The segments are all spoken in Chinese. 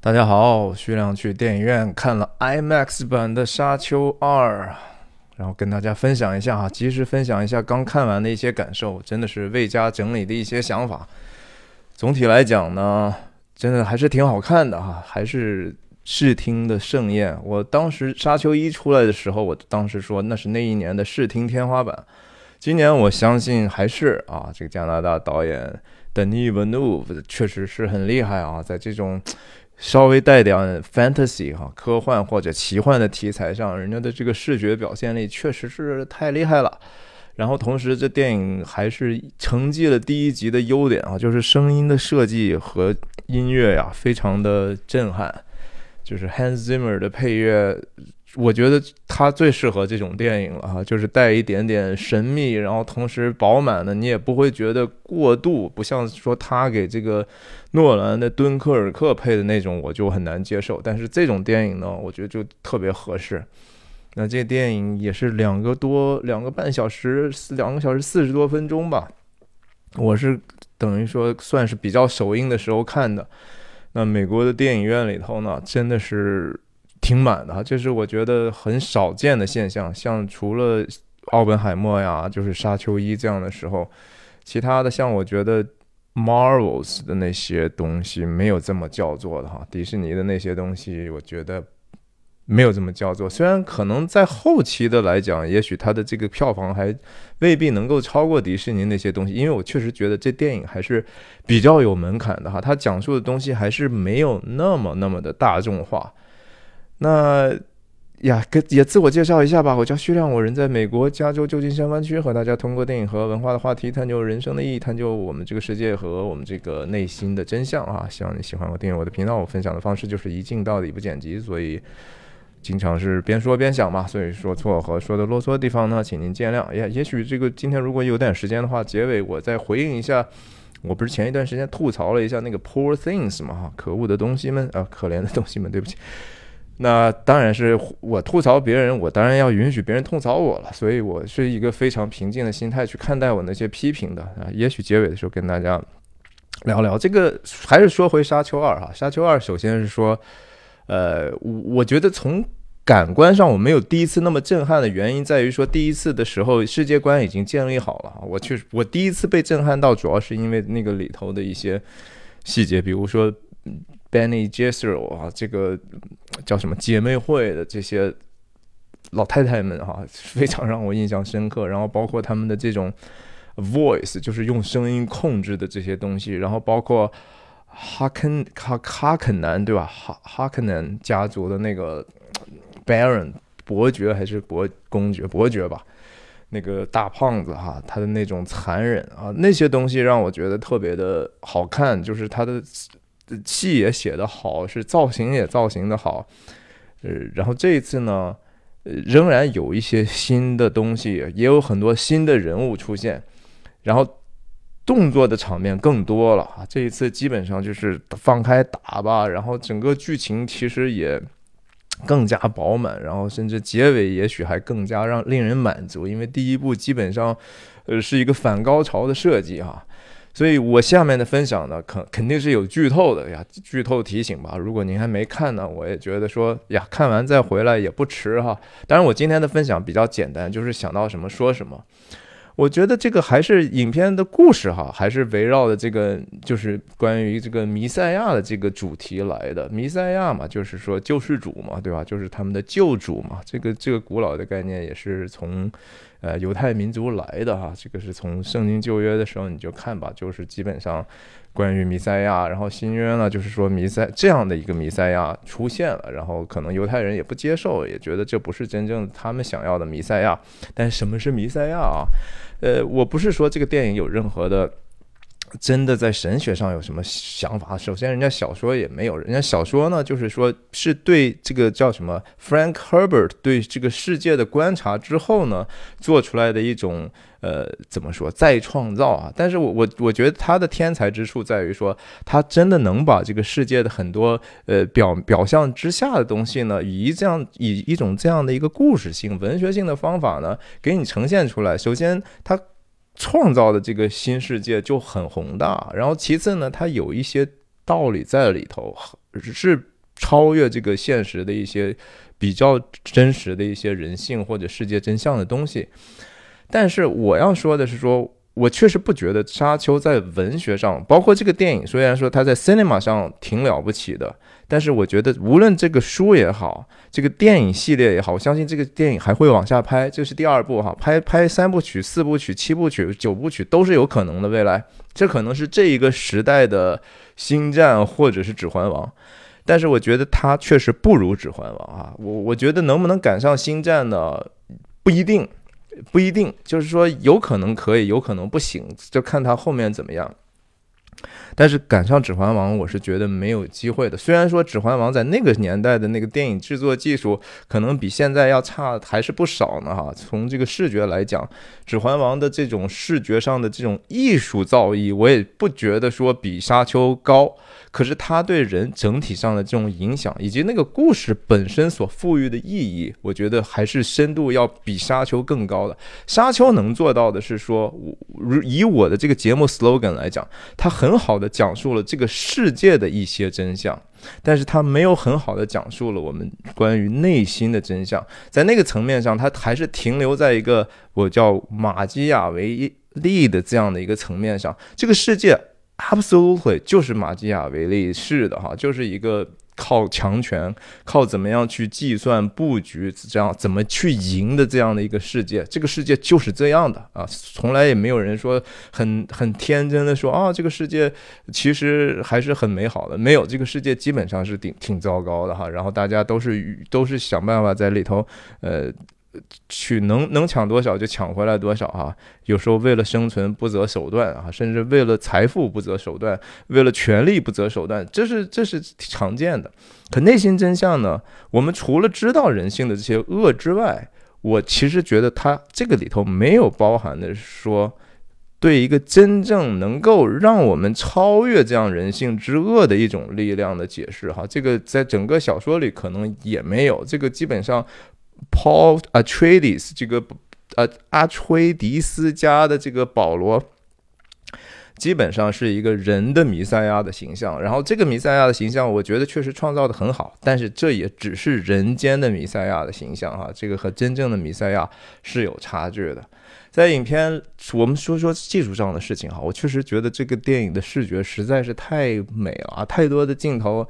大家好，徐亮去电影院看了 IMAX 版的《沙丘二》，然后跟大家分享一下哈，及时分享一下刚看完的一些感受，真的是未加整理的一些想法。总体来讲呢，真的还是挺好看的哈，还是视听的盛宴。我当时《沙丘一》出来的时候，我当时说那是那一年的视听天花板。今年我相信还是啊，这个加拿大导演 Denis v e n e u v e 确实是很厉害啊，在这种。稍微带点 fantasy 哈，科幻或者奇幻的题材上，人家的这个视觉表现力确实是太厉害了。然后同时，这电影还是承继了第一集的优点啊，就是声音的设计和音乐呀，非常的震撼。就是 Hans Zimmer 的配乐。我觉得他最适合这种电影了哈，就是带一点点神秘，然后同时饱满的，你也不会觉得过度，不像说他给这个诺兰的《敦刻尔克》配的那种，我就很难接受。但是这种电影呢，我觉得就特别合适。那这电影也是两个多两个半小时，两个小时四十多分钟吧。我是等于说算是比较首映的时候看的。那美国的电影院里头呢，真的是。挺满的哈，这是我觉得很少见的现象。像除了奥本海默呀，就是沙丘一这样的时候，其他的像我觉得 Marvels 的那些东西没有这么叫做的哈。迪士尼的那些东西，我觉得没有这么叫做。虽然可能在后期的来讲，也许它的这个票房还未必能够超过迪士尼那些东西，因为我确实觉得这电影还是比较有门槛的哈。它讲述的东西还是没有那么那么的大众化。那呀，跟也自我介绍一下吧。我叫徐亮，我人在美国加州旧金山湾区，和大家通过电影和文化的话题，探究人生的意义，探究我们这个世界和我们这个内心的真相啊！希望你喜欢我，订阅我的频道。我分享的方式就是一镜到底不剪辑，所以经常是边说边想嘛，所以说错和说的啰嗦的地方呢，请您见谅。也也许这个今天如果有点时间的话，结尾我再回应一下。我不是前一段时间吐槽了一下那个 Poor Things 嘛？哈，可恶的东西们啊，可怜的东西们，对不起。那当然是我吐槽别人，我当然要允许别人吐槽我了，所以我是一个非常平静的心态去看待我那些批评的啊。也许结尾的时候跟大家聊聊这个，还是说回《沙丘二》哈，《沙丘二》首先是说，呃，我我觉得从感官上我没有第一次那么震撼的原因在于说，第一次的时候世界观已经建立好了，我确实我第一次被震撼到，主要是因为那个里头的一些细节，比如说嗯。Benny j e s s e r 啊，这个叫什么姐妹会的这些老太太们哈，非常让我印象深刻。然后包括他们的这种 voice，就是用声音控制的这些东西。然后包括哈肯哈哈肯南对吧？哈哈肯南家族的那个 Baron 伯爵还是伯公爵伯爵吧？那个大胖子哈，他的那种残忍啊，那些东西让我觉得特别的好看，就是他的。戏也写得好，是造型也造型的好，呃，然后这一次呢，仍然有一些新的东西，也有很多新的人物出现，然后动作的场面更多了啊！这一次基本上就是放开打吧，然后整个剧情其实也更加饱满，然后甚至结尾也许还更加让令人满足，因为第一部基本上呃是一个反高潮的设计哈。所以，我下面的分享呢，肯肯定是有剧透的呀，剧透提醒吧。如果您还没看呢，我也觉得说呀，看完再回来也不迟哈。当然，我今天的分享比较简单，就是想到什么说什么。我觉得这个还是影片的故事哈，还是围绕的这个，就是关于这个弥赛亚的这个主题来的。弥赛亚嘛，就是说救世主嘛，对吧？就是他们的救主嘛。这个这个古老的概念也是从。呃，犹太民族来的哈，这个是从圣经旧约的时候你就看吧，就是基本上关于弥赛亚，然后新约呢，就是说弥赛这样的一个弥赛亚出现了，然后可能犹太人也不接受，也觉得这不是真正他们想要的弥赛亚。但什么是弥赛亚啊？呃，我不是说这个电影有任何的。真的在神学上有什么想法？首先，人家小说也没有，人家小说呢，就是说是对这个叫什么 Frank Herbert 对这个世界的观察之后呢，做出来的一种呃，怎么说再创造啊？但是我我我觉得他的天才之处在于说，他真的能把这个世界的很多呃表表象之下的东西呢，以这样以一种这样的一个故事性、文学性的方法呢，给你呈现出来。首先，他。创造的这个新世界就很宏大，然后其次呢，它有一些道理在里头，是超越这个现实的一些比较真实的一些人性或者世界真相的东西。但是我要说的是说。我确实不觉得《沙丘》在文学上，包括这个电影，虽然说它在 cinema 上挺了不起的，但是我觉得无论这个书也好，这个电影系列也好，我相信这个电影还会往下拍，这是第二部哈，拍拍三部曲、四部曲、七部曲、九部曲都是有可能的。未来，这可能是这一个时代的星战或者是指环王，但是我觉得它确实不如指环王啊。我我觉得能不能赶上星战呢？不一定。不一定，就是说有可能可以，有可能不行，就看他后面怎么样。但是赶上《指环王》，我是觉得没有机会的。虽然说《指环王》在那个年代的那个电影制作技术可能比现在要差还是不少呢，哈。从这个视觉来讲，《指环王》的这种视觉上的这种艺术造诣，我也不觉得说比《沙丘》高。可是它对人整体上的这种影响，以及那个故事本身所赋予的意义，我觉得还是深度要比《沙丘》更高的。《沙丘》能做到的是说，如以我的这个节目 slogan 来讲，它很好的讲述了这个世界的一些真相，但是它没有很好的讲述了我们关于内心的真相。在那个层面上，它还是停留在一个我叫马基雅维利的这样的一个层面上，这个世界。Absolutely，就是马基雅维利式的哈，就是一个靠强权、靠怎么样去计算布局，这样怎么去赢的这样的一个世界。这个世界就是这样的啊，从来也没有人说很很天真的说啊，这个世界其实还是很美好的。没有，这个世界基本上是挺挺糟糕的哈。然后大家都是都是想办法在里头，呃。去能能抢多少就抢回来多少哈，有时候为了生存不择手段啊，甚至为了财富不择手段，为了权力不择手段，这是这是常见的。可内心真相呢？我们除了知道人性的这些恶之外，我其实觉得它这个里头没有包含的说，对一个真正能够让我们超越这样人性之恶的一种力量的解释哈，这个在整个小说里可能也没有，这个基本上。Paul Atreides 这个呃阿崔迪斯家的这个保罗，基本上是一个人的弥赛亚的形象。然后这个弥赛亚的形象，我觉得确实创造的很好，但是这也只是人间的弥赛亚的形象哈，这个和真正的弥赛亚是有差距的。在影片，我们说说技术上的事情哈，我确实觉得这个电影的视觉实在是太美了啊，太多的镜头。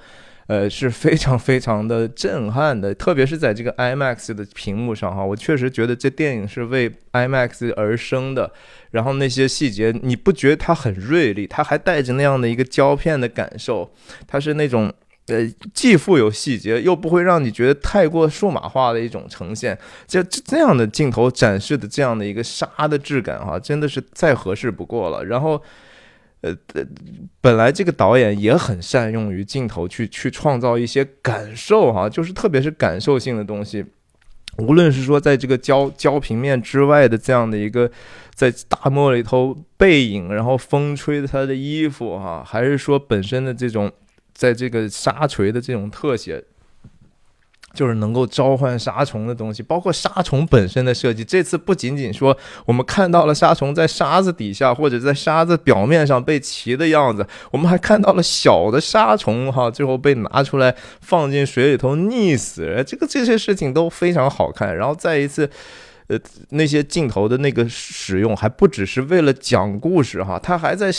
呃，是非常非常的震撼的，特别是在这个 IMAX 的屏幕上哈，我确实觉得这电影是为 IMAX 而生的。然后那些细节，你不觉得它很锐利？它还带着那样的一个胶片的感受，它是那种呃既富有细节，又不会让你觉得太过数码化的一种呈现。这这样的镜头展示的这样的一个沙的质感哈，真的是再合适不过了。然后。呃，本来这个导演也很善用于镜头去去创造一些感受哈，就是特别是感受性的东西，无论是说在这个焦焦平面之外的这样的一个在大漠里头背影，然后风吹着他的衣服哈，还是说本身的这种在这个沙锤的这种特写。就是能够召唤沙虫的东西，包括沙虫本身的设计。这次不仅仅说我们看到了沙虫在沙子底下或者在沙子表面上被骑的样子，我们还看到了小的沙虫哈，最后被拿出来放进水里头溺死。这个这些事情都非常好看。然后再一次，呃，那些镜头的那个使用还不只是为了讲故事哈，他还在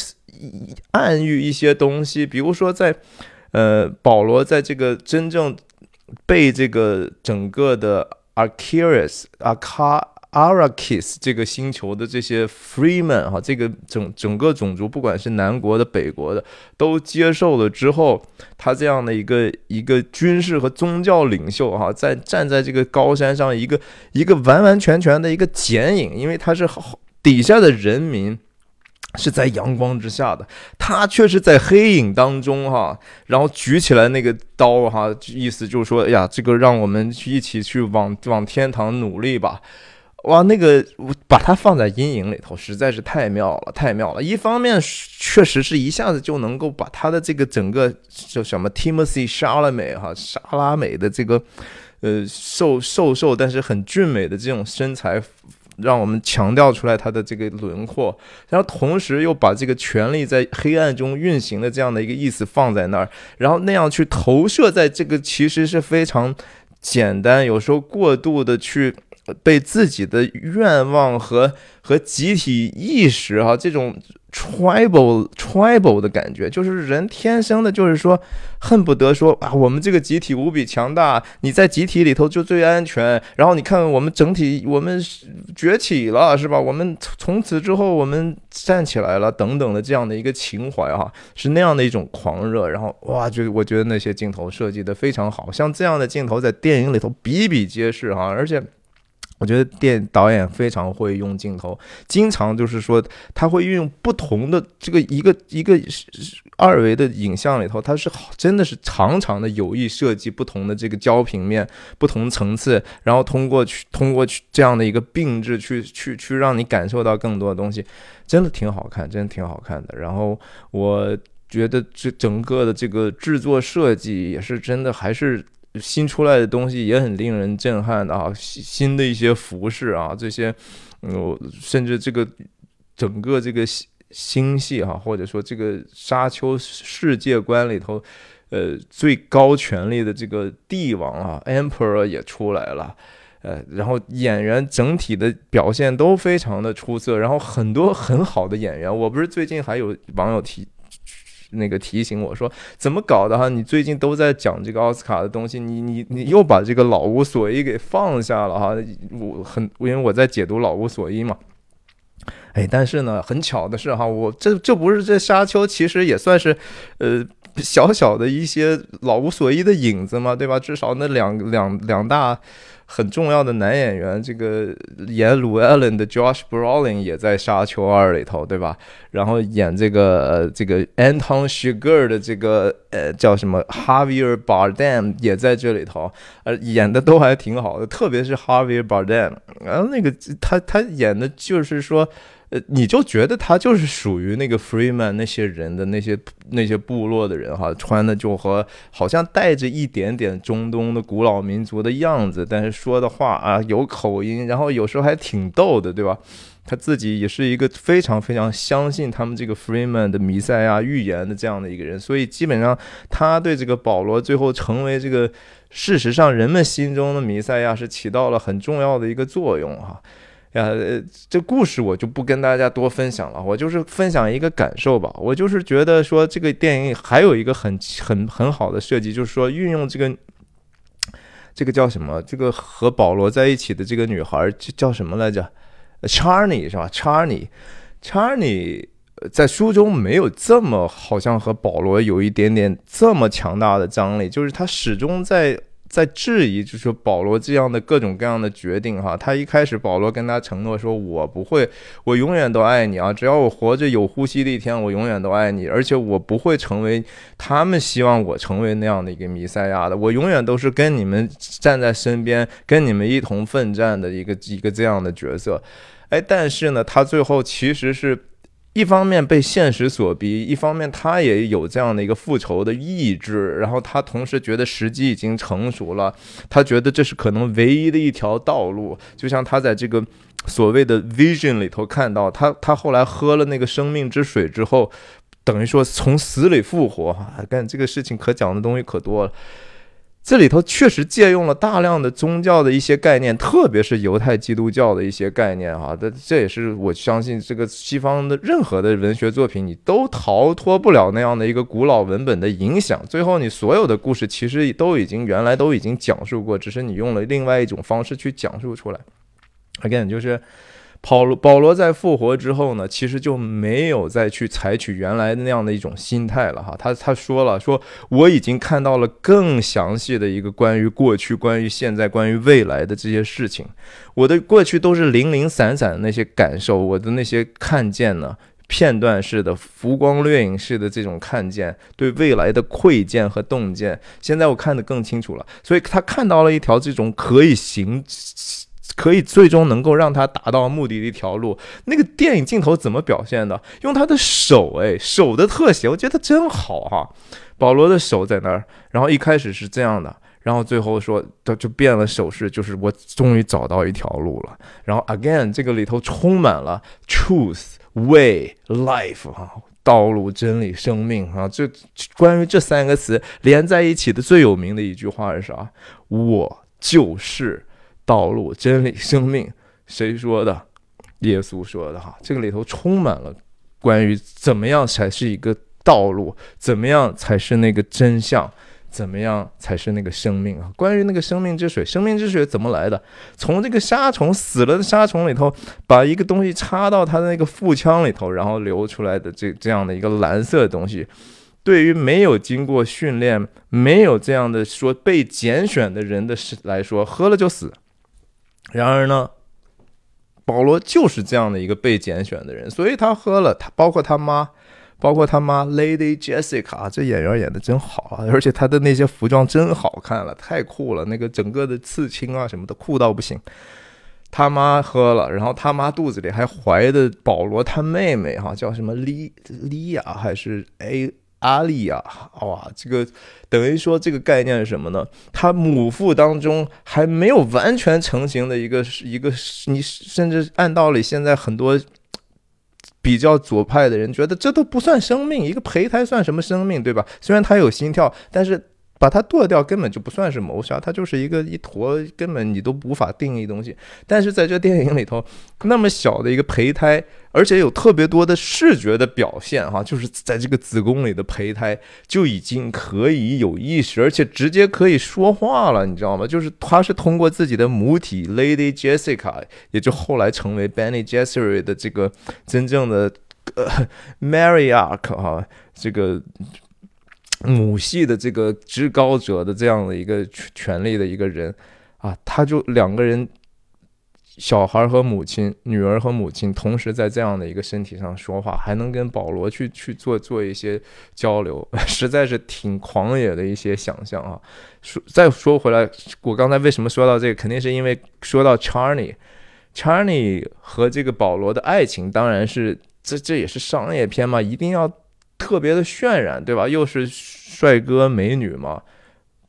暗喻一些东西，比如说在呃保罗在这个真正。被这个整个的 Arceus、a r Arrakis 这个星球的这些 Freeman 哈，这个整整个种族，不管是南国的、北国的，都接受了之后，他这样的一个一个军事和宗教领袖哈，在站在这个高山上，一个一个完完全全的一个剪影，因为他是底下的人民。是在阳光之下的，他却是在黑影当中哈，然后举起来那个刀哈，意思就是说，哎呀，这个让我们去一起去往往天堂努力吧，哇，那个我把它放在阴影里头，实在是太妙了，太妙了。一方面确实是一下子就能够把他的这个整个叫什么 Timothy 沙拉美哈沙拉美的这个呃瘦瘦瘦但是很俊美的这种身材。让我们强调出来它的这个轮廓，然后同时又把这个权力在黑暗中运行的这样的一个意思放在那儿，然后那样去投射在这个其实是非常简单，有时候过度的去。被自己的愿望和和集体意识哈，这种 tribal tribal 的感觉，就是人天生的，就是说恨不得说啊，我们这个集体无比强大，你在集体里头就最安全。然后你看我们整体，我们崛起了，是吧？我们从此之后我们站起来了，等等的这样的一个情怀哈，是那样的一种狂热。然后哇，就我觉得那些镜头设计的非常好，像这样的镜头在电影里头比比皆是哈，而且。我觉得电导演非常会用镜头，经常就是说他会运用不同的这个一个一个二维的影像里头，他是好真的是常常的有意设计不同的这个焦平面、不同层次，然后通过去通过去这样的一个并置去去去让你感受到更多的东西，真的挺好看，真的挺好看的。然后我觉得这整个的这个制作设计也是真的还是。新出来的东西也很令人震撼的啊，新新的一些服饰啊，这些，嗯，甚至这个整个这个星系哈，或者说这个沙丘世界观里头，呃，最高权力的这个帝王啊，Emperor 也出来了，呃，然后演员整体的表现都非常的出色，然后很多很好的演员，我不是最近还有网友提。那个提醒我说怎么搞的哈？你最近都在讲这个奥斯卡的东西，你你你又把这个老无所依给放下了哈？我很因为我在解读老无所依嘛。哎，但是呢，很巧的是哈，我这这不是这沙丘，其实也算是呃小小的一些老无所依的影子嘛，对吧？至少那两两两大。很重要的男演员，这个演鲁艾伦的 Josh Brolin 也在《沙丘二》里头，对吧？然后演这个这个 Anton s h i g e r 的这个呃叫什么 Javier Bardem 也在这里头，呃演的都还挺好的，特别是 Javier Bardem，然后那个他他演的就是说。呃，你就觉得他就是属于那个 Freeman 那些人的那些那些部落的人哈，穿的就和好像带着一点点中东的古老民族的样子，但是说的话啊有口音，然后有时候还挺逗的，对吧？他自己也是一个非常非常相信他们这个 Freeman 的弥赛亚预言的这样的一个人，所以基本上他对这个保罗最后成为这个事实上人们心中的弥赛亚是起到了很重要的一个作用哈。呀，这故事我就不跟大家多分享了，我就是分享一个感受吧。我就是觉得说，这个电影还有一个很很很好的设计，就是说运用这个这个叫什么？这个和保罗在一起的这个女孩叫什么来着？Charney 是吧？Charney，Charney 在书中没有这么好像和保罗有一点点这么强大的张力，就是他始终在。在质疑，就是保罗这样的各种各样的决定，哈，他一开始保罗跟他承诺说，我不会，我永远都爱你啊，只要我活着有呼吸的一天，我永远都爱你，而且我不会成为他们希望我成为那样的一个弥赛亚的，我永远都是跟你们站在身边，跟你们一同奋战的一个一个这样的角色，哎，但是呢，他最后其实是。一方面被现实所逼，一方面他也有这样的一个复仇的意志，然后他同时觉得时机已经成熟了，他觉得这是可能唯一的一条道路。就像他在这个所谓的 vision 里头看到，他他后来喝了那个生命之水之后，等于说从死里复活，干这个事情可讲的东西可多了。这里头确实借用了大量的宗教的一些概念，特别是犹太基督教的一些概念啊。这这也是我相信，这个西方的任何的文学作品，你都逃脱不了那样的一个古老文本的影响。最后，你所有的故事其实都已经原来都已经讲述过，只是你用了另外一种方式去讲述出来。Again，就是。保罗保罗在复活之后呢，其实就没有再去采取原来那样的一种心态了哈。他他说了，说我已经看到了更详细的一个关于过去、关于现在、关于未来的这些事情。我的过去都是零零散散的那些感受，我的那些看见呢，片段式的、浮光掠影式的这种看见，对未来的窥见和洞见，现在我看得更清楚了。所以他看到了一条这种可以行。可以最终能够让他达到目的的一条路。那个电影镜头怎么表现的？用他的手，哎，手的特写，我觉得真好哈。保罗的手在那儿，然后一开始是这样的，然后最后说他就变了手势，就是我终于找到一条路了。然后 again 这个里头充满了 truth way life 啊，道路、真理、生命啊。这关于这三个词连在一起的最有名的一句话是啥？我就是道路、真理、生命。谁说的？耶稣说的哈。这个里头充满了关于怎么样才是一个道路，怎么样才是那个真相。怎么样才是那个生命啊？关于那个生命之水，生命之水怎么来的？从这个沙虫死了的沙虫里头，把一个东西插到它的那个腹腔里头，然后流出来的这这样的一个蓝色的东西，对于没有经过训练、没有这样的说被拣选的人的来说，喝了就死。然而呢，保罗就是这样的一个被拣选的人，所以他喝了，他包括他妈。包括他妈 Lady Jessica，这演员演的真好啊！而且他的那些服装真好看了，太酷了。那个整个的刺青啊什么的，酷到不行。他妈喝了，然后他妈肚子里还怀的保罗他妹妹哈，叫什么莉莉亚还是 A 阿丽亚？哇，这个等于说这个概念是什么呢？他母腹当中还没有完全成型的一个一个，你甚至按道理现在很多。比较左派的人觉得这都不算生命，一个胚胎算什么生命，对吧？虽然他有心跳，但是。把它剁掉根本就不算是谋杀，它就是一个一坨根本你都无法定义东西。但是在这电影里头，那么小的一个胚胎，而且有特别多的视觉的表现，哈，就是在这个子宫里的胚胎就已经可以有意识，而且直接可以说话了，你知道吗？就是它是通过自己的母体 Lady Jessica，也就后来成为 Benny j e s s e r i 的这个真正的呃 Mariark 哈，这个。母系的这个至高者的这样的一个权利的一个人啊，他就两个人，小孩和母亲，女儿和母亲同时在这样的一个身体上说话，还能跟保罗去去做做一些交流，实在是挺狂野的一些想象啊。说再说回来，我刚才为什么说到这个，肯定是因为说到 Charlie，Charlie 和这个保罗的爱情，当然是这这也是商业片嘛，一定要。特别的渲染，对吧？又是帅哥美女嘛，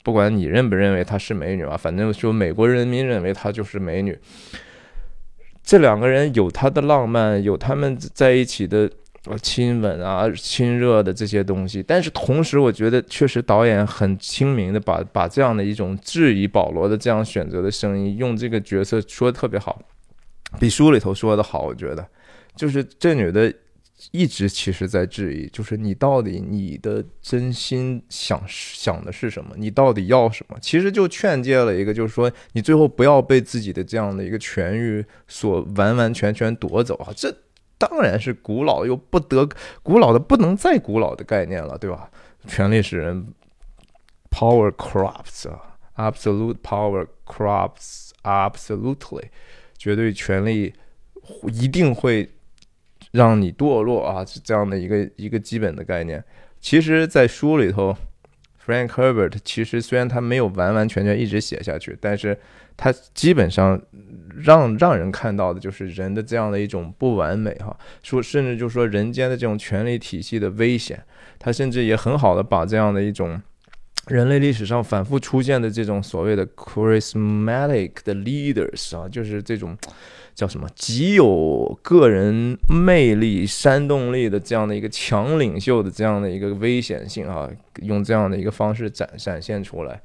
不管你认不认为她是美女啊，反正说美国人民认为她就是美女。这两个人有他的浪漫，有他们在一起的亲吻啊、亲热的这些东西，但是同时，我觉得确实导演很精明的把把这样的一种质疑保罗的这样选择的声音，用这个角色说的特别好，比书里头说的好，我觉得就是这女的。一直其实在质疑，就是你到底你的真心想想的是什么？你到底要什么？其实就劝诫了一个，就是说你最后不要被自己的这样的一个权欲所完完全全夺走啊！这当然是古老又不得古老的不能再古老的概念了，对吧？权力使人，power corrupts 啊，absolute power corrupts absolutely，绝对权力一定会。让你堕落啊，是这样的一个一个基本的概念。其实，在书里头，Frank Herbert 其实虽然他没有完完全全一直写下去，但是他基本上让让人看到的就是人的这样的一种不完美哈。说甚至就说人间的这种权力体系的危险，他甚至也很好的把这样的一种人类历史上反复出现的这种所谓的 charismatic 的 leaders 啊，就是这种。叫什么？极有个人魅力、煽动力的这样的一个强领袖的这样的一个危险性啊，用这样的一个方式展展现出来，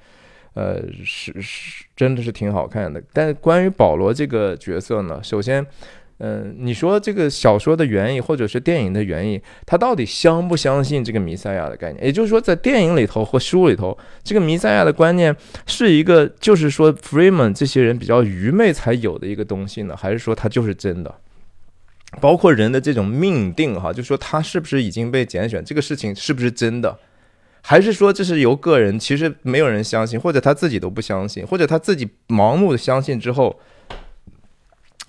呃，是是，真的是挺好看的。但关于保罗这个角色呢，首先。嗯，你说这个小说的原意或者是电影的原意，他到底相不相信这个弥赛亚的概念？也就是说，在电影里头或书里头，这个弥赛亚的观念是一个，就是说 Freeman 这些人比较愚昧才有的一个东西呢？还是说他就是真的？包括人的这种命定，哈，就说他是不是已经被拣选，这个事情是不是真的？还是说这是由个人，其实没有人相信，或者他自己都不相信，或者他自己盲目的相信之后？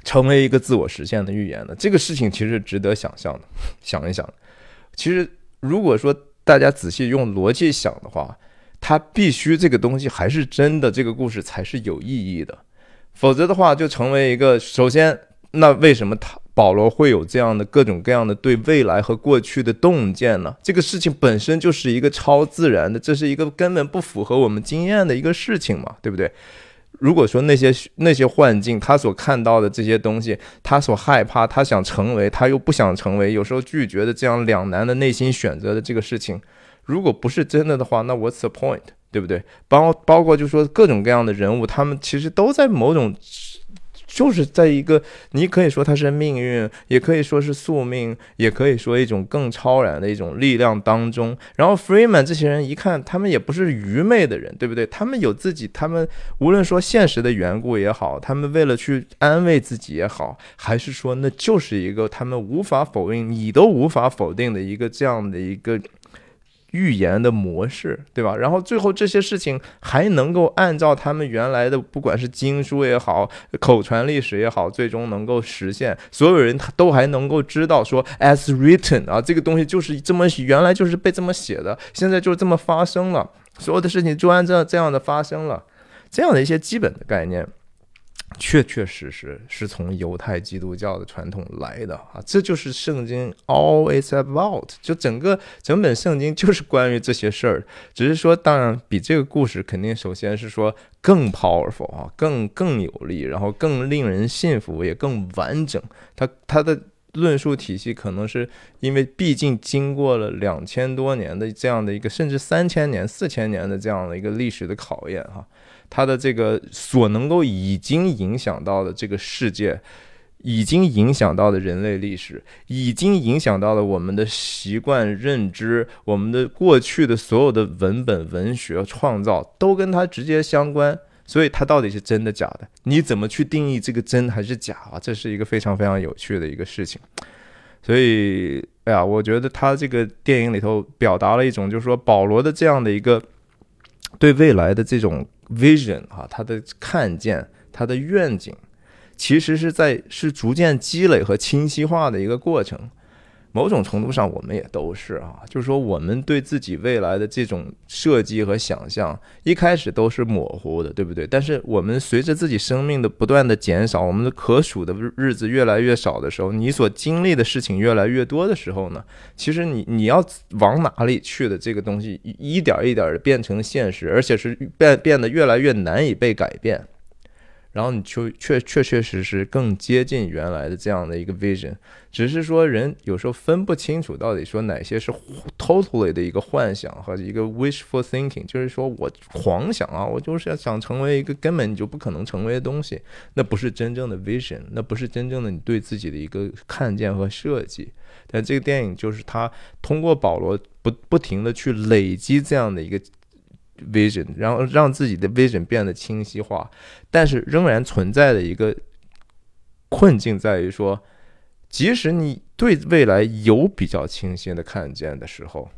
成为一个自我实现的预言的这个事情，其实值得想象的。想一想，其实如果说大家仔细用逻辑想的话，它必须这个东西还是真的，这个故事才是有意义的。否则的话，就成为一个首先，那为什么他保罗会有这样的各种各样的对未来和过去的洞见呢？这个事情本身就是一个超自然的，这是一个根本不符合我们经验的一个事情嘛，对不对？如果说那些那些幻境，他所看到的这些东西，他所害怕，他想成为，他又不想成为，有时候拒绝的这样两难的内心选择的这个事情，如果不是真的的话，那 What's the point？对不对？包包括就说各种各样的人物，他们其实都在某种。就是在一个，你可以说它是命运，也可以说是宿命，也可以说一种更超然的一种力量当中。然后 Freeman 这些人一看，他们也不是愚昧的人，对不对？他们有自己，他们无论说现实的缘故也好，他们为了去安慰自己也好，还是说那就是一个他们无法否认，你都无法否定的一个这样的一个。预言的模式，对吧？然后最后这些事情还能够按照他们原来的，不管是经书也好，口传历史也好，最终能够实现。所有人都还能够知道说，as written 啊，这个东西就是这么原来就是被这么写的，现在就这么发生了，所有的事情就按照这样的发生了，这样的一些基本的概念。确确实实是从犹太基督教的传统来的啊，这就是圣经 always about，就整个整本圣经就是关于这些事儿。只是说，当然比这个故事肯定首先是说更 powerful 啊，更更有力，然后更令人信服，也更完整。它它的论述体系可能是因为毕竟经过了两千多年的这样的一个，甚至三千年、四千年的这样的一个历史的考验哈。它的这个所能够已经影响到的这个世界，已经影响到的人类历史，已经影响到了我们的习惯认知，我们的过去的所有的文本、文学创造都跟它直接相关。所以它到底是真的假的？你怎么去定义这个真还是假啊？这是一个非常非常有趣的一个事情。所以，哎呀，我觉得他这个电影里头表达了一种，就是说保罗的这样的一个对未来的这种。Vision 啊，他的看见，他的愿景，其实是在是逐渐积累和清晰化的一个过程。某种程度上，我们也都是啊，就是说，我们对自己未来的这种设计和想象，一开始都是模糊的，对不对？但是，我们随着自己生命的不断的减少，我们的可数的日子越来越少的时候，你所经历的事情越来越多的时候呢，其实你你要往哪里去的这个东西，一点一点的变成现实，而且是变变得越来越难以被改变。然后你就确确确实实更接近原来的这样的一个 vision，只是说人有时候分不清楚到底说哪些是 totally 的一个幻想和一个 wishful thinking，就是说我狂想啊，我就是要想成为一个根本你就不可能成为的东西，那不是真正的 vision，那不是真正的你对自己的一个看见和设计。但这个电影就是他通过保罗不不停的去累积这样的一个。vision，然后让自己的 vision 变得清晰化，但是仍然存在的一个困境在于说，即使你对未来有比较清晰的看见的时候，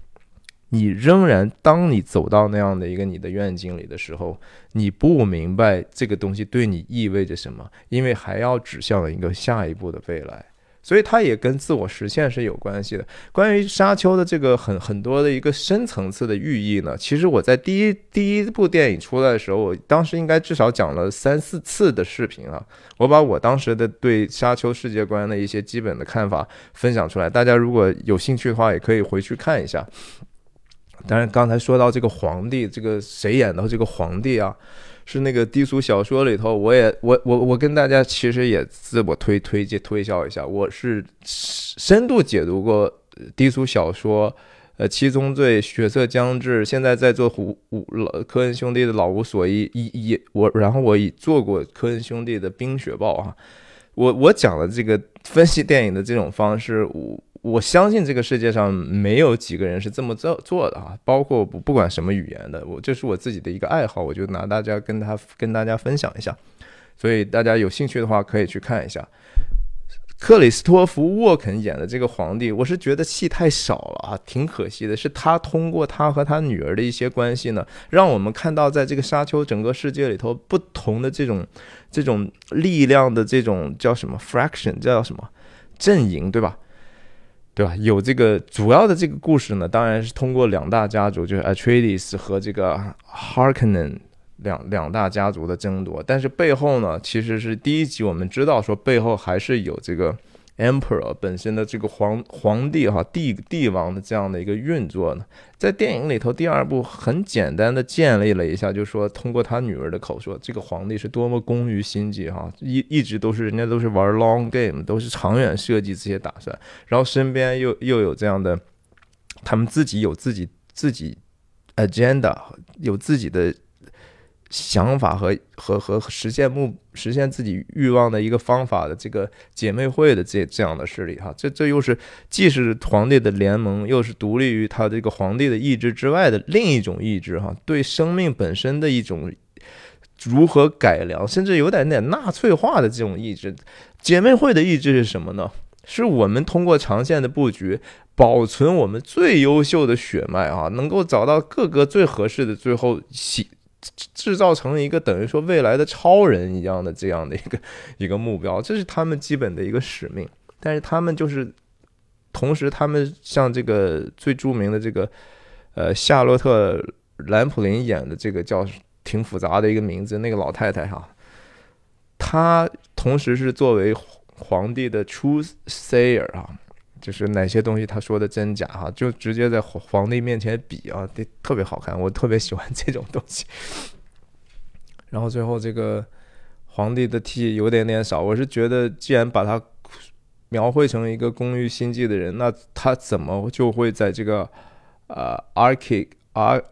你仍然当你走到那样的一个你的愿景里的时候，你不明白这个东西对你意味着什么，因为还要指向一个下一步的未来。所以它也跟自我实现是有关系的。关于沙丘的这个很很多的一个深层次的寓意呢，其实我在第一第一部电影出来的时候，我当时应该至少讲了三四次的视频啊，我把我当时的对沙丘世界观的一些基本的看法分享出来。大家如果有兴趣的话，也可以回去看一下。当然，刚才说到这个皇帝，这个谁演的这个皇帝啊？是那个低俗小说里头，我也我我我跟大家其实也自我推推介推销一下，我是深度解读过低俗小说，呃，七宗罪、血色将至，现在在做胡五老科恩兄弟的老无所依，一一我，然后我已做过科恩兄弟的冰雪暴啊，我我讲的这个分析电影的这种方式，我。我相信这个世界上没有几个人是这么做做的啊，包括不不管什么语言的，我这是我自己的一个爱好，我就拿大家跟他跟大家分享一下，所以大家有兴趣的话可以去看一下。克里斯托弗沃肯演的这个皇帝，我是觉得戏太少了啊，挺可惜的。是他通过他和他女儿的一些关系呢，让我们看到在这个沙丘整个世界里头不同的这种这种力量的这种叫什么 fraction，叫什么阵营，对吧？对吧？有这个主要的这个故事呢，当然是通过两大家族，就是 Atreides 和这个 Harkonnen 两两大家族的争夺。但是背后呢，其实是第一集我们知道说背后还是有这个 emperor 本身的这个皇皇帝哈帝帝王的这样的一个运作呢，在电影里头第二部很简单的建立了一下，就说通过他女儿的口说，这个皇帝是多么工于心计哈，一一直都是人家都是玩 long game，都是长远设计这些打算，然后身边又又有这样的，他们自己有自己自己 agenda，有自己的。想法和和和实现目实现自己欲望的一个方法的这个姐妹会的这这样的势力哈，这这又是既是皇帝的联盟，又是独立于他这个皇帝的意志之外的另一种意志哈，对生命本身的一种如何改良，甚至有点点纳粹化的这种意志。姐妹会的意志是什么呢？是我们通过长线的布局，保存我们最优秀的血脉啊，能够找到各个最合适的，最后洗。制造成一个等于说未来的超人一样的这样的一个 一个目标，这是他们基本的一个使命。但是他们就是同时，他们像这个最著名的这个呃夏洛特兰普林演的这个叫挺复杂的一个名字，那个老太太哈，她同时是作为皇帝的 truth sayer 啊。就是哪些东西他说的真假哈，就直接在皇帝面前比啊，这特别好看，我特别喜欢这种东西。然后最后这个皇帝的 T 有点点少，我是觉得既然把他描绘成一个工欲心计的人，那他怎么就会在这个呃 Ark Ar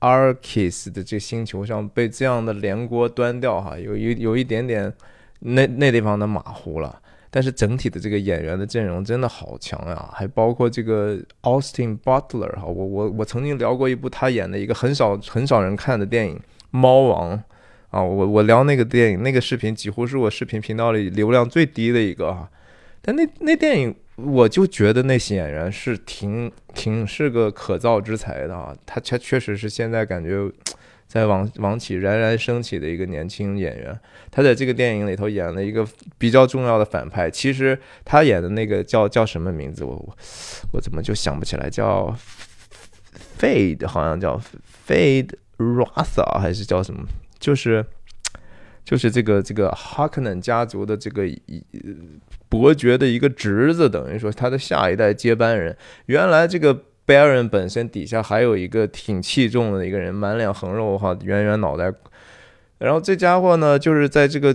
Arkis 的这星球上被这样的连锅端掉哈？有一有一点点那那地方的马虎了。但是整体的这个演员的阵容真的好强呀，还包括这个 Austin Butler 哈，我我我曾经聊过一部他演的一个很少很少人看的电影《猫王》啊，我我聊那个电影那个视频几乎是我视频频道里流量最低的一个哈，但那那电影我就觉得那些演员是挺挺是个可造之才的啊，他确确实是现在感觉。在王王起冉冉升起的一个年轻演员，他在这个电影里头演了一个比较重要的反派。其实他演的那个叫叫什么名字？我我我怎么就想不起来？叫 Fade，好像叫 Fade Rasa 还是叫什么？就是就是这个这个 h a r k n e n 家族的这个伯爵的一个侄子，等于说他的下一代接班人。原来这个。Baron 本身底下还有一个挺器重的一个人，满脸横肉哈，圆圆脑袋。然后这家伙呢，就是在这个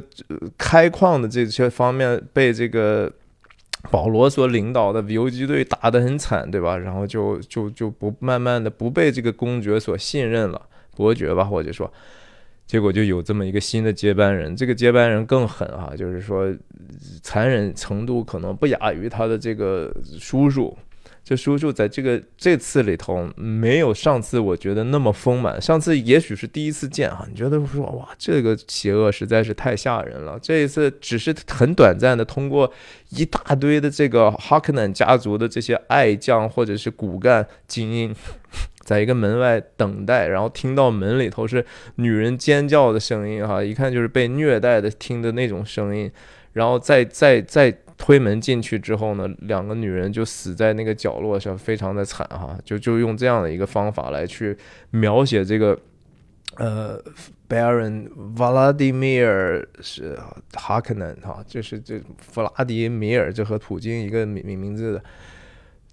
开矿的这些方面被这个保罗所领导的游击队打得很惨，对吧？然后就就就不慢慢的不被这个公爵所信任了，伯爵吧，或者说，结果就有这么一个新的接班人。这个接班人更狠哈，就是说残忍程度可能不亚于他的这个叔叔。这叔叔在这个这次里头没有上次我觉得那么丰满，上次也许是第一次见哈，你觉得说哇这个邪恶实在是太吓人了。这一次只是很短暂的通过一大堆的这个 h a r k n e n 家族的这些爱将或者是骨干精英，在一个门外等待，然后听到门里头是女人尖叫的声音哈，一看就是被虐待的听的那种声音，然后再再再。推门进去之后呢，两个女人就死在那个角落上，非常的惨哈。就就用这样的一个方法来去描写这个，呃，Baron Vladimir 是 Hakonen 哈，就是这弗拉迪米尔，这和普京一个名名字的。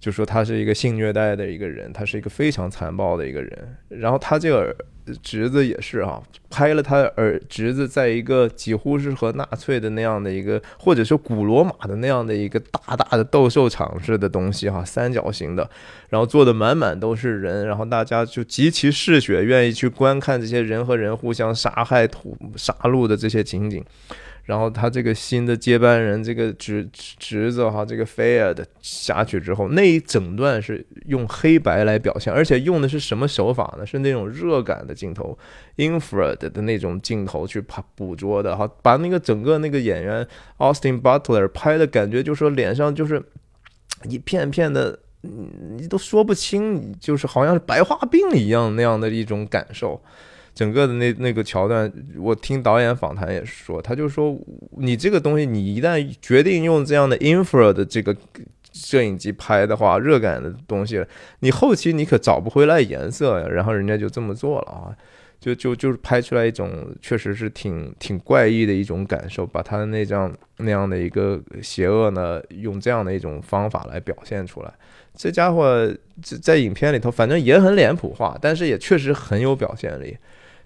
就说他是一个性虐待的一个人，他是一个非常残暴的一个人。然后他这个侄子也是哈，拍了他儿侄子在一个几乎是和纳粹的那样的一个，或者说古罗马的那样的一个大大的斗兽场似的东西哈，三角形的，然后做的满满都是人，然后大家就极其嗜血，愿意去观看这些人和人互相杀害、屠杀戮的这些情景。然后他这个新的接班人，这个侄侄子哈，这个菲尔的下去之后，那一整段是用黑白来表现，而且用的是什么手法呢？是那种热感的镜头，infrared 的那种镜头去拍捕捉的哈，把那个整个那个演员 Austin Butler 拍的感觉，就说脸上就是一片片的，你都说不清，就是好像是白化病一样那样的一种感受。整个的那那个桥段，我听导演访谈也说，他就说你这个东西，你一旦决定用这样的 infra 的这个摄影机拍的话，热感的东西，你后期你可找不回来颜色呀。然后人家就这么做了啊，就就就是拍出来一种确实是挺挺怪异的一种感受，把他的那张那样的一个邪恶呢，用这样的一种方法来表现出来。这家伙在在影片里头，反正也很脸谱化，但是也确实很有表现力。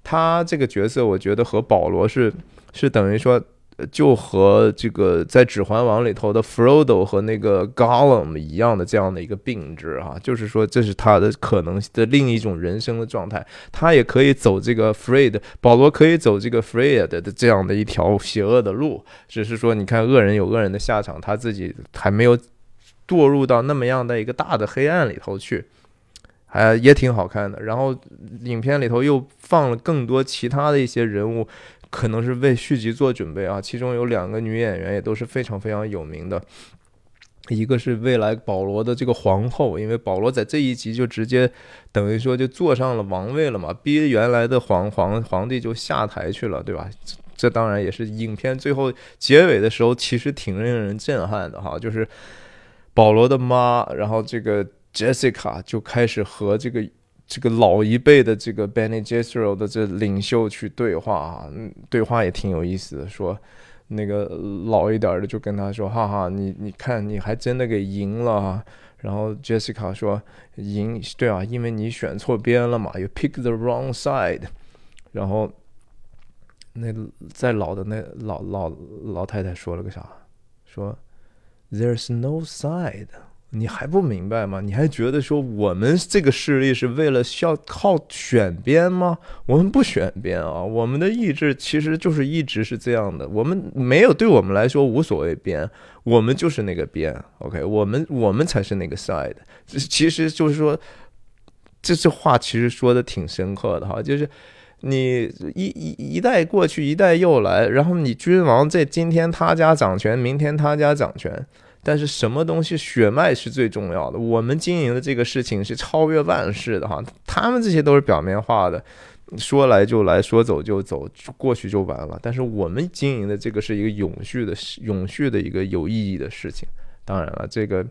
他这个角色，我觉得和保罗是是等于说。就和这个在《指环王》里头的 Frodo 和那个 Gollum 一样的这样的一个病质哈，就是说这是他的可能的另一种人生的状态，他也可以走这个 Fred，保罗可以走这个 Fred 的这样的一条邪恶的路，只是说你看恶人有恶人的下场，他自己还没有堕入到那么样的一个大的黑暗里头去，还也挺好看的。然后影片里头又放了更多其他的一些人物。可能是为续集做准备啊，其中有两个女演员也都是非常非常有名的，一个是未来保罗的这个皇后，因为保罗在这一集就直接等于说就坐上了王位了嘛，逼原来的皇皇皇帝就下台去了，对吧？这当然也是影片最后结尾的时候，其实挺令人震撼的哈，就是保罗的妈，然后这个 Jessica 就开始和这个。这个老一辈的这个 Benny j e s r o 的这领袖去对话啊，对话也挺有意思的。说那个老一点的就跟他说：“哈哈，你你看你还真的给赢了。”然后 Jessica 说：“赢对啊，因为你选错边了嘛，You pick the wrong side。”然后那再老的那老老老太太说了个啥？说：“There's no side。”你还不明白吗？你还觉得说我们这个势力是为了需要靠选边吗？我们不选边啊！我们的意志其实就是一直是这样的。我们没有对我们来说无所谓边，我们就是那个边。OK，我们我们才是那个 side。其实就是说，这这话其实说的挺深刻的哈。就是你一一一代过去，一代又来，然后你君王在今天他家掌权，明天他家掌权。但是什么东西血脉是最重要的？我们经营的这个事情是超越万事的哈，他们这些都是表面化的，说来就来，说走就走，过去就完了。但是我们经营的这个是一个永续的、永续的一个有意义的事情。当然了，这个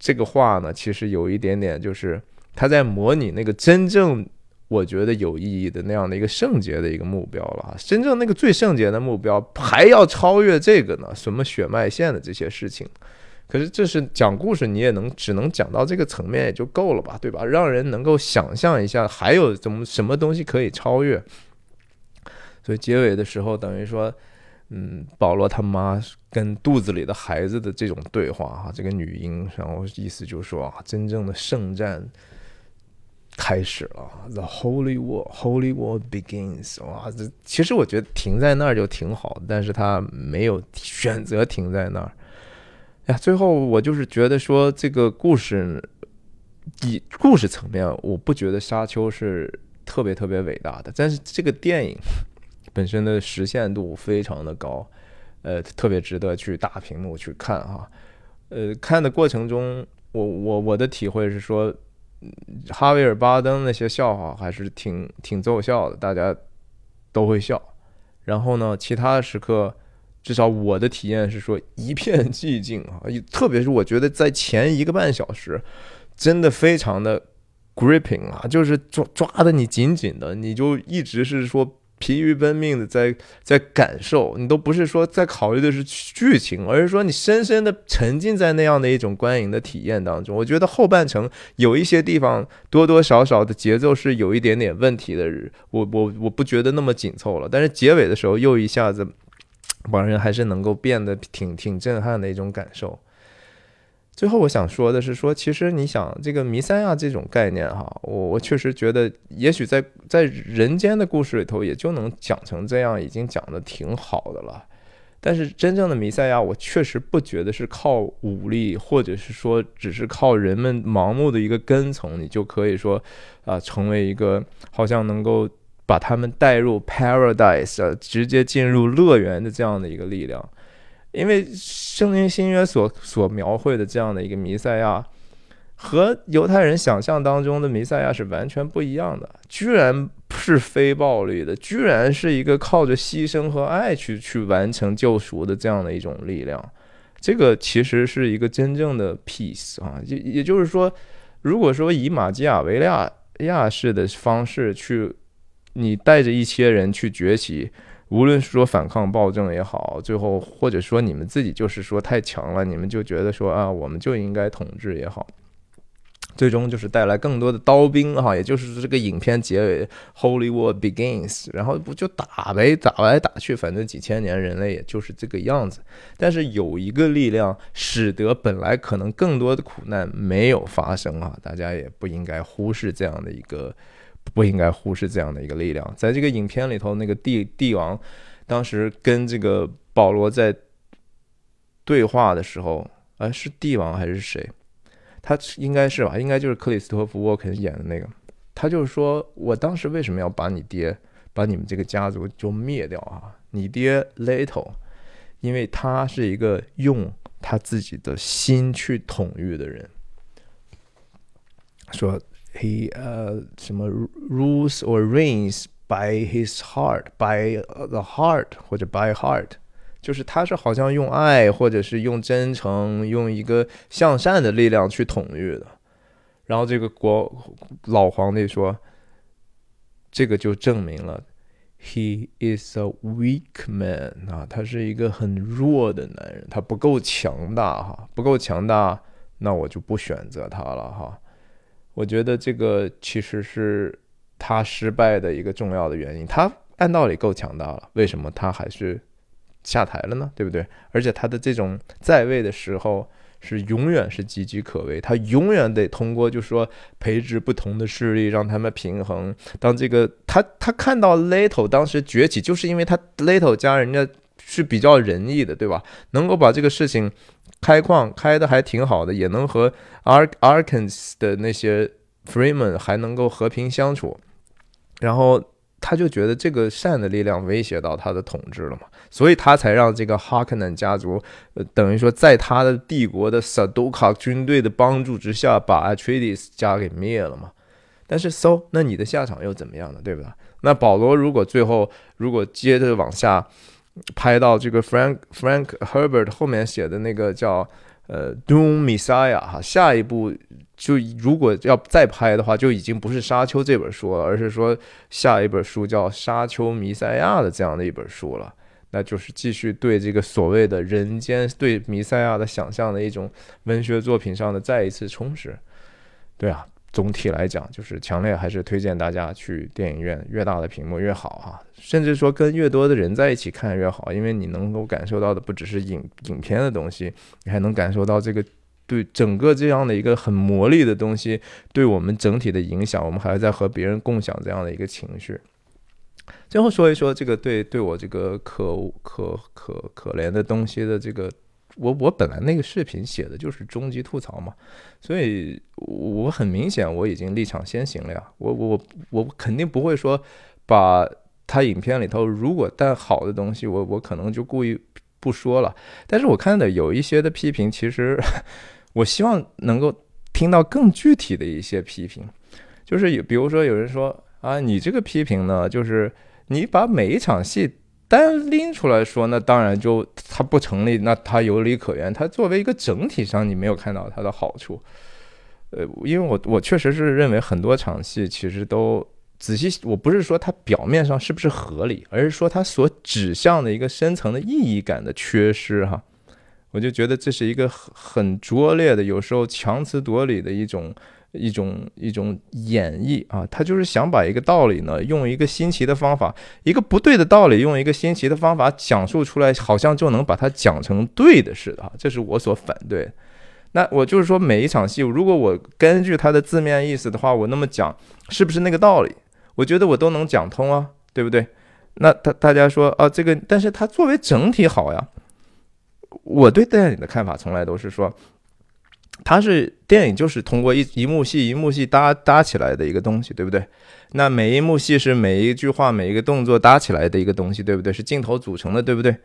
这个话呢，其实有一点点就是他在模拟那个真正。我觉得有意义的那样的一个圣洁的一个目标了真正那个最圣洁的目标还要超越这个呢？什么血脉线的这些事情？可是这是讲故事，你也能只能讲到这个层面也就够了吧，对吧？让人能够想象一下还有怎么什么东西可以超越。所以结尾的时候，等于说，嗯，保罗他妈跟肚子里的孩子的这种对话哈，这个女婴，然后意思就是说啊，真正的圣战。开始了，The Holy War, Holy War begins。哇，这其实我觉得停在那儿就挺好，但是他没有选择停在那儿。哎呀，最后我就是觉得说这个故事，以故事层面，我不觉得沙丘是特别特别伟大的，但是这个电影本身的实现度非常的高，呃，特别值得去大屏幕去看哈。呃，看的过程中，我我我的体会是说。哈维尔·巴登那些笑话还是挺挺奏效的，大家都会笑。然后呢，其他的时刻，至少我的体验是说一片寂静啊。特别是我觉得在前一个半小时，真的非常的 gripping 啊，就是抓抓的你紧紧的，你就一直是说。疲于奔命的在在感受，你都不是说在考虑的是剧情，而是说你深深的沉浸在那样的一种观影的体验当中。我觉得后半程有一些地方多多少少的节奏是有一点点问题的，我我我不觉得那么紧凑了。但是结尾的时候又一下子，把人还是能够变得挺挺震撼的一种感受。最后我想说的是，说其实你想这个弥赛亚这种概念哈，我我确实觉得，也许在在人间的故事里头也就能讲成这样，已经讲的挺好的了。但是真正的弥赛亚，我确实不觉得是靠武力，或者是说只是靠人们盲目的一个跟从，你就可以说啊，成为一个好像能够把他们带入 paradise，啊直接进入乐园的这样的一个力量。因为圣经新约所所描绘的这样的一个弥赛亚，和犹太人想象当中的弥赛亚是完全不一样的，居然是非暴力的，居然是一个靠着牺牲和爱去去完成救赎的这样的一种力量。这个其实是一个真正的 peace 啊，也也就是说，如果说以马基雅维利亚式的方式去你带着一些人去崛起，无论是说反抗暴政也好，最后或者说你们自己就是说太强了，你们就觉得说啊，我们就应该统治也好。最终就是带来更多的刀兵哈，也就是这个影片结尾，Holy War begins，然后不就打呗，打来打去，反正几千年人类也就是这个样子。但是有一个力量使得本来可能更多的苦难没有发生啊，大家也不应该忽视这样的一个，不应该忽视这样的一个力量。在这个影片里头，那个帝帝王当时跟这个保罗在对话的时候，哎，是帝王还是谁？他应该是吧，应该就是克里斯托弗·沃肯演的那个。他就是说，我当时为什么要把你爹、把你们这个家族就灭掉啊？你爹 Little，因为他是一个用他自己的心去统御的人。说 he 呃什么 rules or reigns by his heart，by the heart 或者 by heart。就是他是好像用爱，或者是用真诚，用一个向善的力量去统御的。然后这个国老皇帝说，这个就证明了，he is a weak man 啊，他是一个很弱的男人，他不够强大哈，不够强大，那我就不选择他了哈。我觉得这个其实是他失败的一个重要的原因。他按道理够强大了，为什么他还是？下台了呢，对不对？而且他的这种在位的时候是永远是岌岌可危，他永远得通过，就说培植不同的势力，让他们平衡。当这个他他看到 Little 当时崛起，就是因为他 Little 家人家是比较仁义的，对吧？能够把这个事情开矿开的还挺好的，也能和 Ar Arkans 的那些 Freeman 还能够和平相处，然后。他就觉得这个善的力量威胁到他的统治了嘛，所以他才让这个哈克南家族，呃，等于说在他的帝国的萨杜卡军队的帮助之下，把 Atreides 家给灭了嘛。但是，so 那你的下场又怎么样呢？对吧？那保罗如果最后如果接着往下拍到这个 Frank Frank Herbert 后面写的那个叫呃 Doom Messiah 哈，下一步。就如果要再拍的话，就已经不是《沙丘》这本书了，而是说下一本书叫《沙丘弥赛亚》的这样的一本书了。那就是继续对这个所谓的人间对弥赛亚的想象的一种文学作品上的再一次充实。对啊，总体来讲，就是强烈还是推荐大家去电影院，越大的屏幕越好哈，甚至说跟越多的人在一起看越好，因为你能够感受到的不只是影影片的东西，你还能感受到这个。对整个这样的一个很魔力的东西，对我们整体的影响，我们还在和别人共享这样的一个情绪。最后说一说这个对对我这个可可可可怜的东西的这个，我我本来那个视频写的就是终极吐槽嘛，所以我很明显我已经立场先行了呀，我我我肯定不会说把他影片里头如果带好的东西，我我可能就故意不说了。但是我看的有一些的批评，其实。我希望能够听到更具体的一些批评，就是有，比如说有人说啊，你这个批评呢，就是你把每一场戏单拎出来说，那当然就它不成立，那它有理可原。它作为一个整体上，你没有看到它的好处。呃，因为我我确实是认为很多场戏其实都仔细，我不是说它表面上是不是合理，而是说它所指向的一个深层的意义感的缺失哈。我就觉得这是一个很很拙劣的，有时候强词夺理的一种一种一种演绎啊，他就是想把一个道理呢，用一个新奇的方法，一个不对的道理，用一个新奇的方法讲述出来，好像就能把它讲成对的似的啊，这是我所反对。那我就是说，每一场戏，如果我根据它的字面意思的话，我那么讲，是不是那个道理？我觉得我都能讲通啊，对不对？那大大家说啊，这个，但是它作为整体好呀。我对电影的看法从来都是说，它是电影，就是通过一一幕戏一幕戏搭搭起来的一个东西，对不对？那每一幕戏是每一句话每一个动作搭起来的一个东西，对不对？是镜头组成的，对不对？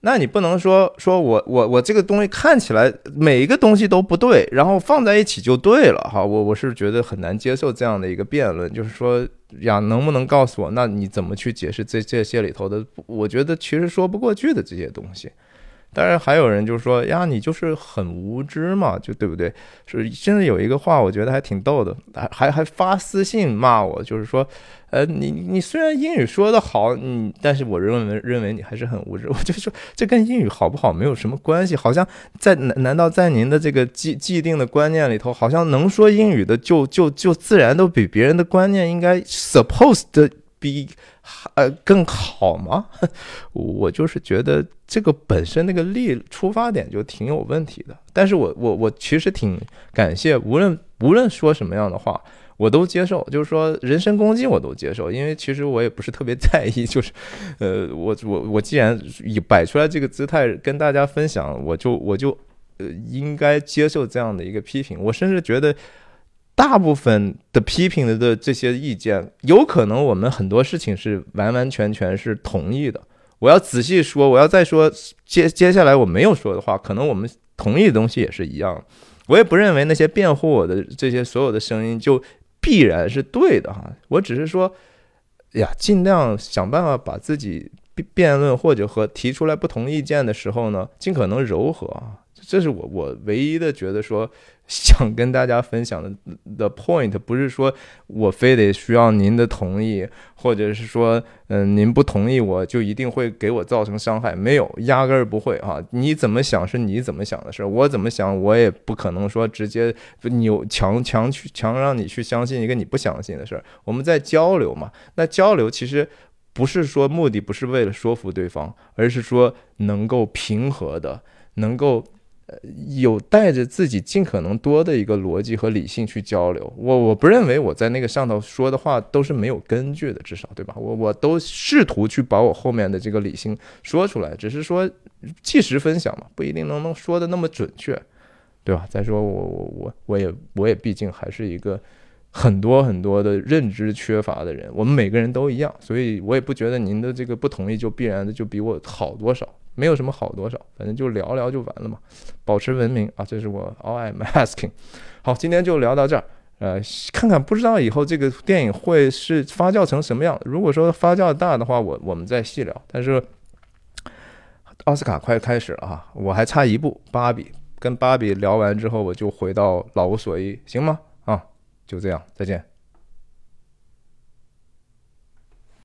那你不能说说我我我这个东西看起来每一个东西都不对，然后放在一起就对了哈？我我是觉得很难接受这样的一个辩论，就是说呀，能不能告诉我，那你怎么去解释这这些里头的？我觉得其实说不过去的这些东西。当然还有人就说呀，你就是很无知嘛，就对不对？是，甚至有一个话，我觉得还挺逗的，还还还发私信骂我，就是说，呃，你你虽然英语说的好，嗯，但是我认为认为你还是很无知。我就说这跟英语好不好没有什么关系，好像在难难道在您的这个既既定的观念里头，好像能说英语的就就就自然都比别人的观念应该 supposed 比。呃，更好吗？我就是觉得这个本身那个立出发点就挺有问题的。但是我我我其实挺感谢，无论无论说什么样的话，我都接受。就是说人身攻击我都接受，因为其实我也不是特别在意。就是呃，我我我既然以摆出来这个姿态跟大家分享，我就我就呃应该接受这样的一个批评。我甚至觉得。大部分的批评的这些意见，有可能我们很多事情是完完全全是同意的。我要仔细说，我要再说接接下来我没有说的话，可能我们同意的东西也是一样。我也不认为那些辩护我的这些所有的声音就必然是对的哈。我只是说，呀，尽量想办法把自己辩论或者和提出来不同意见的时候呢，尽可能柔和啊。这是我我唯一的觉得说。想跟大家分享的的 point 不是说我非得需要您的同意，或者是说，嗯，您不同意我就一定会给我造成伤害，没有，压根儿不会啊！你怎么想是你怎么想的事儿，我怎么想我也不可能说直接扭强强去强让你去相信一个你不相信的事儿。我们在交流嘛，那交流其实不是说目的不是为了说服对方，而是说能够平和的，能够。呃有带着自己尽可能多的一个逻辑和理性去交流，我我不认为我在那个上头说的话都是没有根据的，至少对吧？我我都试图去把我后面的这个理性说出来，只是说即时分享嘛，不一定能能说的那么准确，对吧？再说我我我我也我也毕竟还是一个很多很多的认知缺乏的人，我们每个人都一样，所以我也不觉得您的这个不同意就必然的就比我好多少。没有什么好多少，反正就聊聊就完了嘛，保持文明啊，这是我 all I'm asking。好，今天就聊到这儿，呃，看看不知道以后这个电影会是发酵成什么样。如果说发酵大的话，我我们再细聊。但是奥斯卡快开始了哈，我还差一步，芭比跟芭比聊完之后，我就回到老无所依，行吗？啊，就这样，再见。